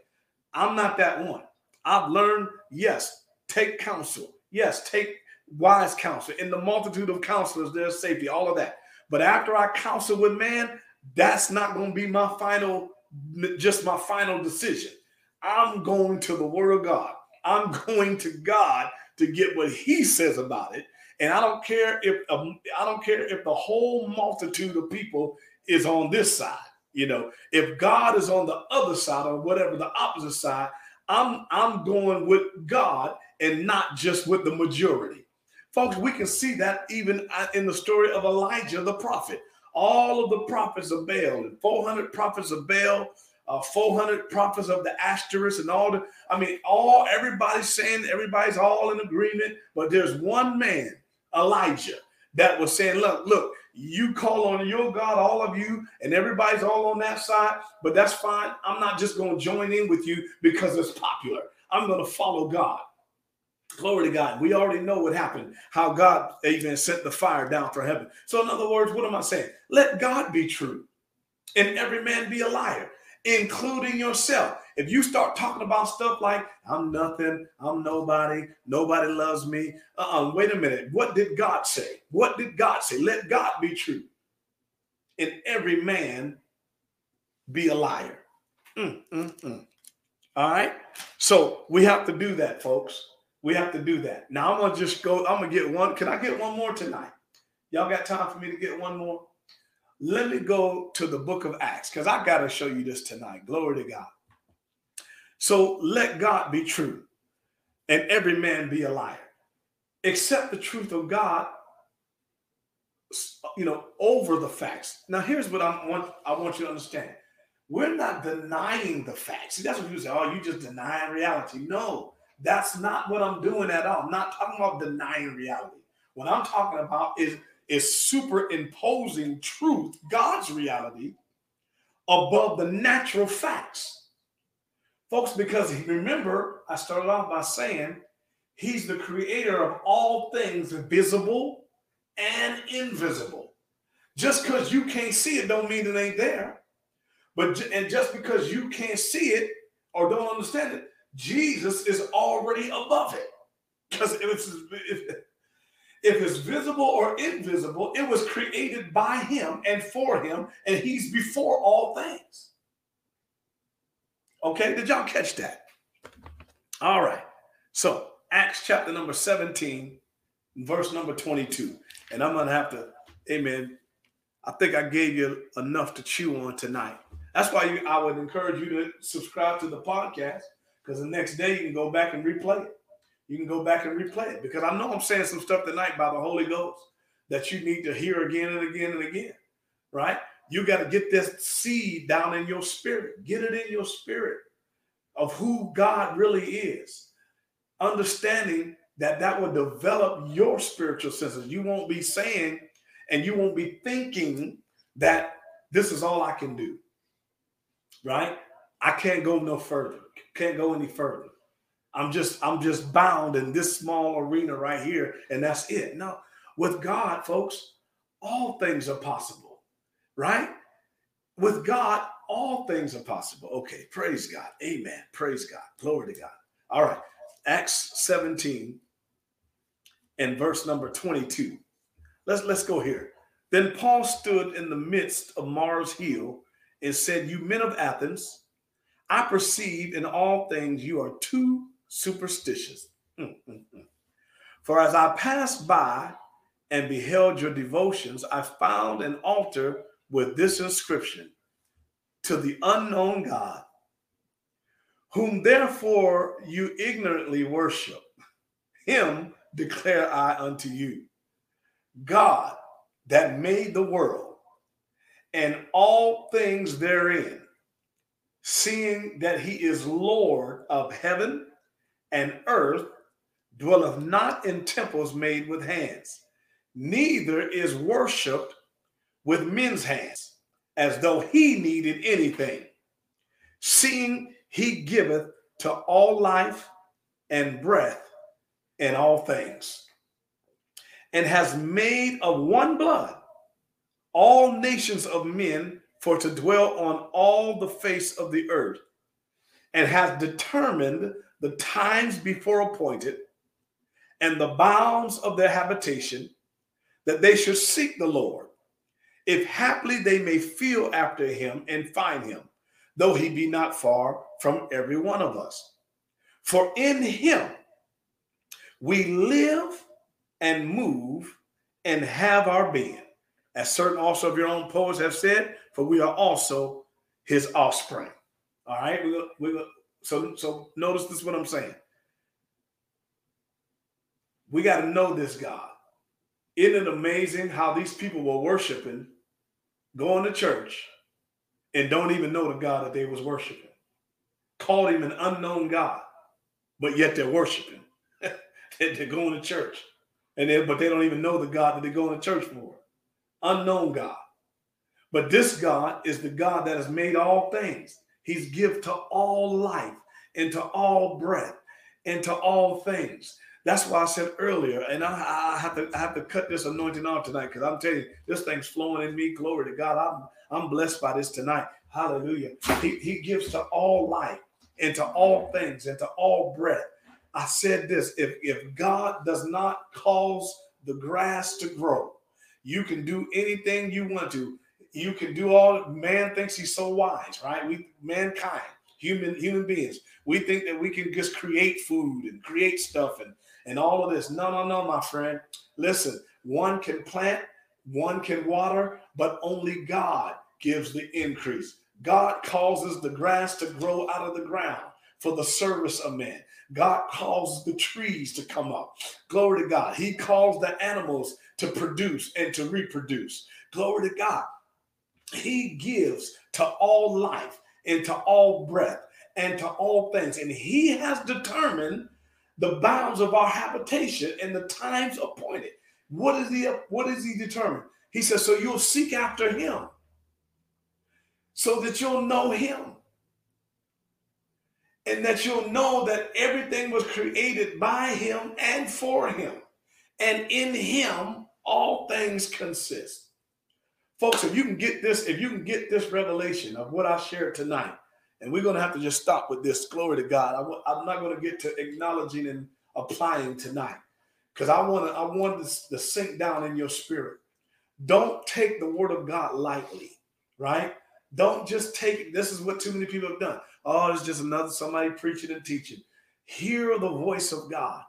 I'm not that one. I've learned, yes, take counsel. Yes, take wise counsel. In the multitude of counselors, there's safety, all of that. But after I counsel with man, that's not going to be my final just my final decision. I'm going to the word of God. I'm going to God to get what he says about it. And I don't care if um, I don't care if the whole multitude of people is on this side. You know, if God is on the other side or whatever the opposite side, I'm I'm going with God and not just with the majority. Folks, we can see that even uh, in the story of Elijah the prophet all of the prophets of Baal, and 400 prophets of Baal, uh, 400 prophets of the Ashtoreth, and all the, I mean, all everybody's saying everybody's all in agreement, but there's one man, Elijah, that was saying, Look, look, you call on your God, all of you, and everybody's all on that side, but that's fine. I'm not just going to join in with you because it's popular. I'm going to follow God. Glory to God. We already know what happened, how God even sent the fire down from heaven. So, in other words, what am I saying? Let God be true and every man be a liar, including yourself. If you start talking about stuff like I'm nothing, I'm nobody, nobody loves me. Uh-uh, wait a minute. What did God say? What did God say? Let God be true. And every man be a liar. Mm, mm, mm. All right. So we have to do that, folks. We have to do that. Now I'm gonna just go. I'm gonna get one. Can I get one more tonight? Y'all got time for me to get one more? Let me go to the book of Acts because I got to show you this tonight. Glory to God. So let God be true and every man be a liar. Accept the truth of God, you know, over the facts. Now, here's what I want, I want you to understand. We're not denying the facts. See, that's what you say, oh, you just denying reality. No, that's not what I'm doing at all. I'm not talking about denying reality. What I'm talking about is is superimposing truth, God's reality, above the natural facts. Folks, because remember, I started off by saying he's the creator of all things visible and invisible. Just because you can't see it don't mean it ain't there. But and just because you can't see it or don't understand it, Jesus is already above it. Because if it's if, if it's visible or invisible, it was created by him and for him, and he's before all things. Okay, did y'all catch that? All right. So, Acts chapter number 17, verse number 22. And I'm going to have to, amen. I think I gave you enough to chew on tonight. That's why you, I would encourage you to subscribe to the podcast because the next day you can go back and replay it you can go back and replay it because I know I'm saying some stuff tonight by the Holy Ghost that you need to hear again and again and again, right? You got to get this seed down in your spirit, get it in your spirit of who God really is, understanding that that will develop your spiritual senses. You won't be saying and you won't be thinking that this is all I can do, right? I can't go no further, can't go any further. I'm just I'm just bound in this small arena right here, and that's it. No, with God, folks, all things are possible, right? With God, all things are possible. Okay, praise God. Amen. Praise God. Glory to God. All right. Acts 17 and verse number 22. Let's let's go here. Then Paul stood in the midst of Mars Hill and said, You men of Athens, I perceive in all things you are too superstitious. Mm, mm, mm. For as I passed by and beheld your devotions, I found an altar with this inscription to the unknown God, whom therefore you ignorantly worship. Him declare I unto you God that made the world and all things therein, seeing that he is Lord of heaven and earth dwelleth not in temples made with hands, neither is worshipped with men's hands, as though he needed anything, seeing he giveth to all life and breath and all things, and has made of one blood all nations of men for to dwell on all the face of the earth, and hath determined the times before appointed and the bounds of their habitation, that they should seek the Lord, if haply they may feel after him and find him, though he be not far from every one of us. For in him we live and move and have our being. As certain also of your own poets have said, for we are also his offspring. All right, we, we, so, so notice this is what I'm saying. We got to know this God. Isn't it amazing how these people were worshiping, going to church, and don't even know the God that they was worshiping? Called him an unknown God, but yet they're worshiping. they're going to church, and they, but they don't even know the God that they're going to church for. Unknown God. But this God is the God that has made all things. He's give to all life and to all breath and to all things. That's why I said earlier, and I, I have to I have to cut this anointing off tonight because I'm telling you, this thing's flowing in me. Glory to God. I'm I'm blessed by this tonight. Hallelujah. He, he gives to all life into all things, into all breath. I said this if, if God does not cause the grass to grow, you can do anything you want to. You can do all man thinks he's so wise, right? We mankind, human human beings, we think that we can just create food and create stuff and and all of this. No, no, no, my friend. Listen, one can plant, one can water, but only God gives the increase. God causes the grass to grow out of the ground for the service of man. God calls the trees to come up. Glory to God. He calls the animals to produce and to reproduce. Glory to God. He gives to all life and to all breath and to all things. And He has determined the bounds of our habitation and the times appointed. What is he what is he determined? He says, so you'll seek after him so that you'll know him. And that you'll know that everything was created by him and for him. And in him all things consist. Folks, if you can get this, if you can get this revelation of what I shared tonight, and we're going to have to just stop with this. Glory to God. I, am not going to get to acknowledging and applying tonight because I want to. I want this to sink down in your spirit. Don't take the word of God lightly, right? Don't just take it. This is what too many people have done. Oh, it's just another somebody preaching and teaching. Hear the voice of God.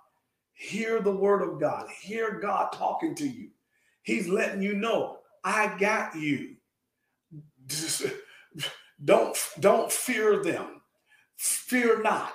Hear the word of God. Hear God talking to you. He's letting you know, I got you. Don't, don't fear them. Fear not.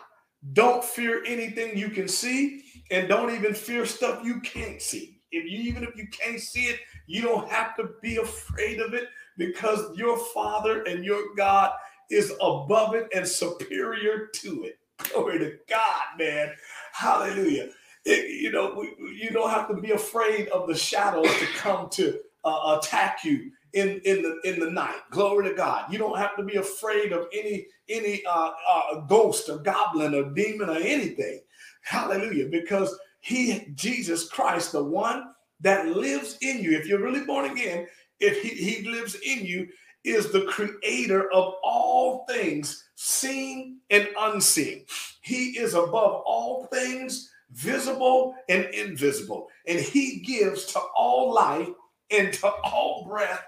Don't fear anything you can see, and don't even fear stuff you can't see. If you even if you can't see it, you don't have to be afraid of it because your Father and your God is above it and superior to it. Glory to God, man. Hallelujah. It, you know, we, you don't have to be afraid of the shadows to come to uh, attack you in in the in the night. Glory to God. You don't have to be afraid of any any uh, uh, ghost or goblin or demon or anything. Hallelujah! Because He, Jesus Christ, the one that lives in you. If you're really born again, if He, he lives in you, is the creator of all things, seen and unseen. He is above all things, visible and invisible, and He gives to all life and to all breath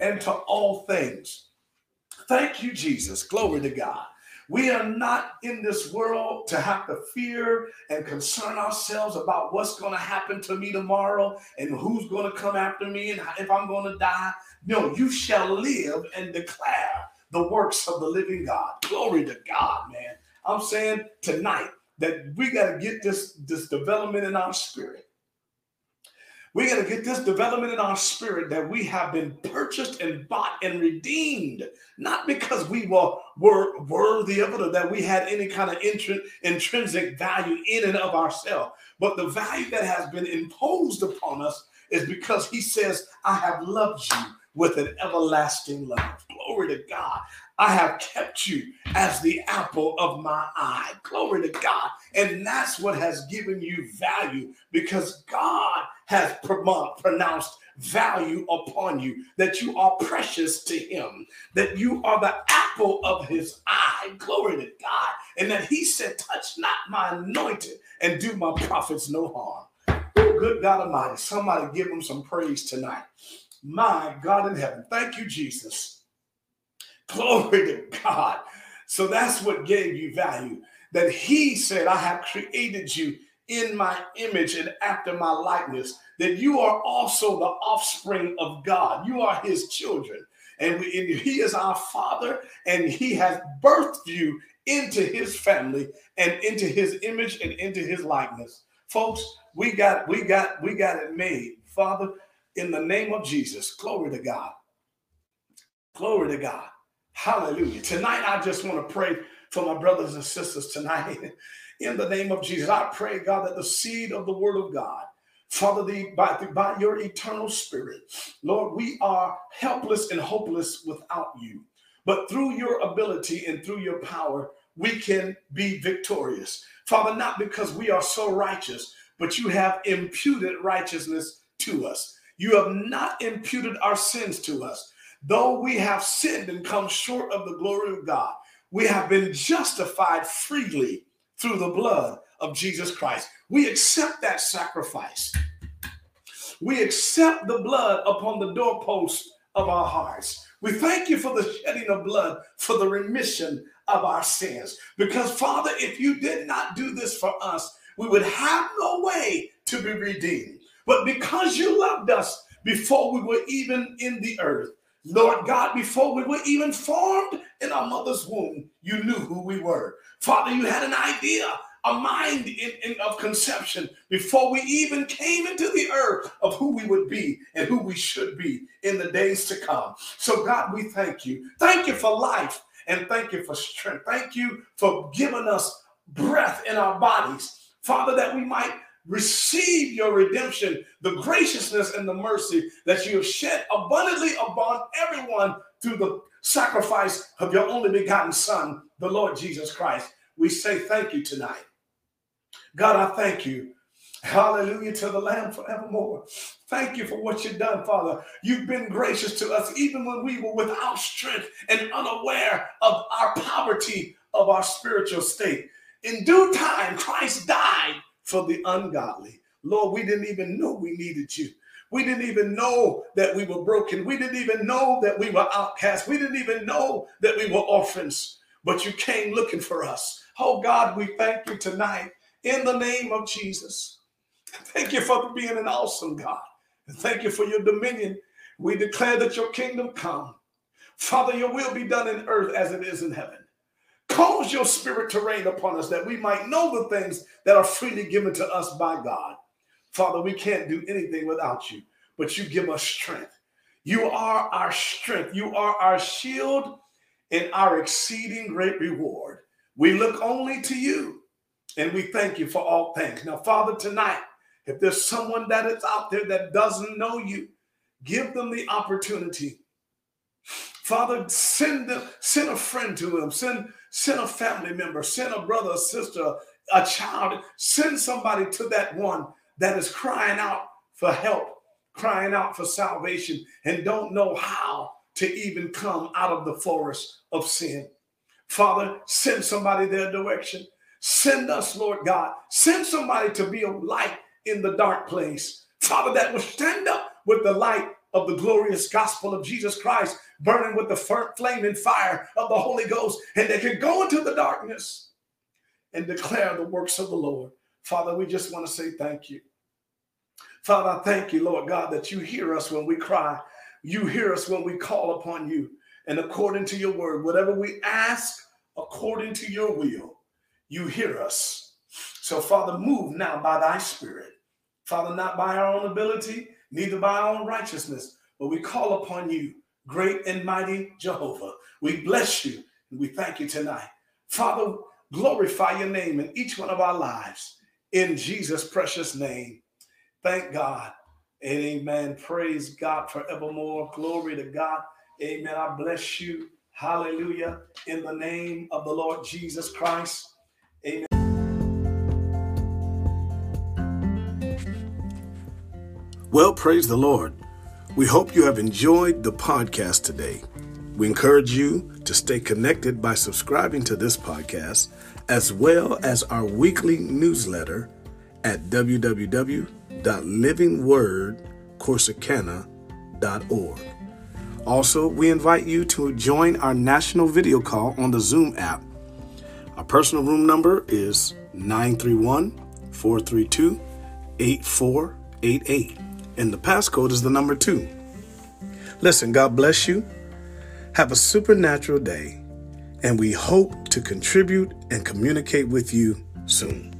and to all things. Thank you, Jesus. Glory to God. We are not in this world to have to fear and concern ourselves about what's going to happen to me tomorrow and who's going to come after me and if I'm going to die. No, you shall live and declare the works of the living God. Glory to God, man. I'm saying tonight that we got to get this, this development in our spirit we got to get this development in our spirit that we have been purchased and bought and redeemed, not because we were, were worthy of it or that we had any kind of intrinsic value in and of ourselves, but the value that has been imposed upon us is because he says, I have loved you with an everlasting love. Glory to God. I have kept you as the apple of my eye. Glory to God. And that's what has given you value because God has pronounced value upon you, that you are precious to Him, that you are the apple of His eye. Glory to God. And that He said, Touch not my anointed and do my prophets no harm. Oh, good God Almighty. Somebody give Him some praise tonight. My God in heaven. Thank you, Jesus. Glory to God. So that's what gave you value. That he said, I have created you in my image and after my likeness, that you are also the offspring of God. You are his children. And, we, and he is our father, and he has birthed you into his family and into his image and into his likeness. Folks, we got we got we got it made. Father, in the name of Jesus, glory to God. Glory to God. Hallelujah. Tonight, I just want to pray for my brothers and sisters tonight. In the name of Jesus, I pray, God, that the seed of the word of God, Father, the, by, the, by your eternal spirit, Lord, we are helpless and hopeless without you. But through your ability and through your power, we can be victorious. Father, not because we are so righteous, but you have imputed righteousness to us. You have not imputed our sins to us. Though we have sinned and come short of the glory of God, we have been justified freely through the blood of Jesus Christ. We accept that sacrifice. We accept the blood upon the doorpost of our hearts. We thank you for the shedding of blood for the remission of our sins. Because, Father, if you did not do this for us, we would have no way to be redeemed. But because you loved us before we were even in the earth, Lord God, before we were even formed in our mother's womb, you knew who we were. Father, you had an idea, a mind in, in, of conception before we even came into the earth of who we would be and who we should be in the days to come. So, God, we thank you. Thank you for life and thank you for strength. Thank you for giving us breath in our bodies, Father, that we might receive your redemption, the graciousness and the mercy that you have shed abundantly upon everyone through the sacrifice of your only begotten Son, the Lord Jesus Christ. We say thank you tonight. God, I thank you. Hallelujah to the Lamb forevermore. Thank you for what you've done, Father. You've been gracious to us even when we were without strength and unaware of our poverty of our spiritual state. In due time, Christ died for the ungodly. Lord, we didn't even know we needed you. We didn't even know that we were broken. We didn't even know that we were outcasts. We didn't even know that we were orphans. But you came looking for us. Oh God, we thank you tonight in the name of Jesus. Thank you for being an awesome God. And thank you for your dominion. We declare that your kingdom come. Father, your will be done in earth as it is in heaven. Cause your spirit to reign upon us that we might know the things that are freely given to us by God. Father, we can't do anything without you, but you give us strength. You are our strength. You are our shield and our exceeding great reward. We look only to you and we thank you for all things. Now, Father, tonight, if there's someone that is out there that doesn't know you, give them the opportunity. Father, send them, send a friend to them, send Send a family member, send a brother, a sister, a child, send somebody to that one that is crying out for help, crying out for salvation, and don't know how to even come out of the forest of sin. Father, send somebody their direction. Send us, Lord God. Send somebody to be a light in the dark place. Father, that will stand up with the light of the glorious gospel of Jesus Christ, burning with the flame and fire of the Holy Ghost, and they can go into the darkness and declare the works of the Lord. Father, we just want to say thank you. Father, I thank you, Lord God, that you hear us when we cry. You hear us when we call upon you. And according to your word, whatever we ask according to your will, you hear us. So, Father, move now by thy spirit. Father, not by our own ability, neither by our own righteousness, but we call upon you, great and mighty Jehovah. We bless you and we thank you tonight. Father, glorify your name in each one of our lives in Jesus' precious name. Thank God and amen. Praise God forevermore. Glory to God. Amen. I bless you. Hallelujah. In the name of the Lord Jesus Christ. Well, praise the Lord. We hope you have enjoyed the podcast today. We encourage you to stay connected by subscribing to this podcast as well as our weekly newsletter at www.livingwordcorsicana.org. Also, we invite you to join our national video call on the Zoom app. Our personal room number is 931 432 8488 and the passcode is the number two. Listen, God bless you. Have a supernatural day, and we hope to contribute and communicate with you soon.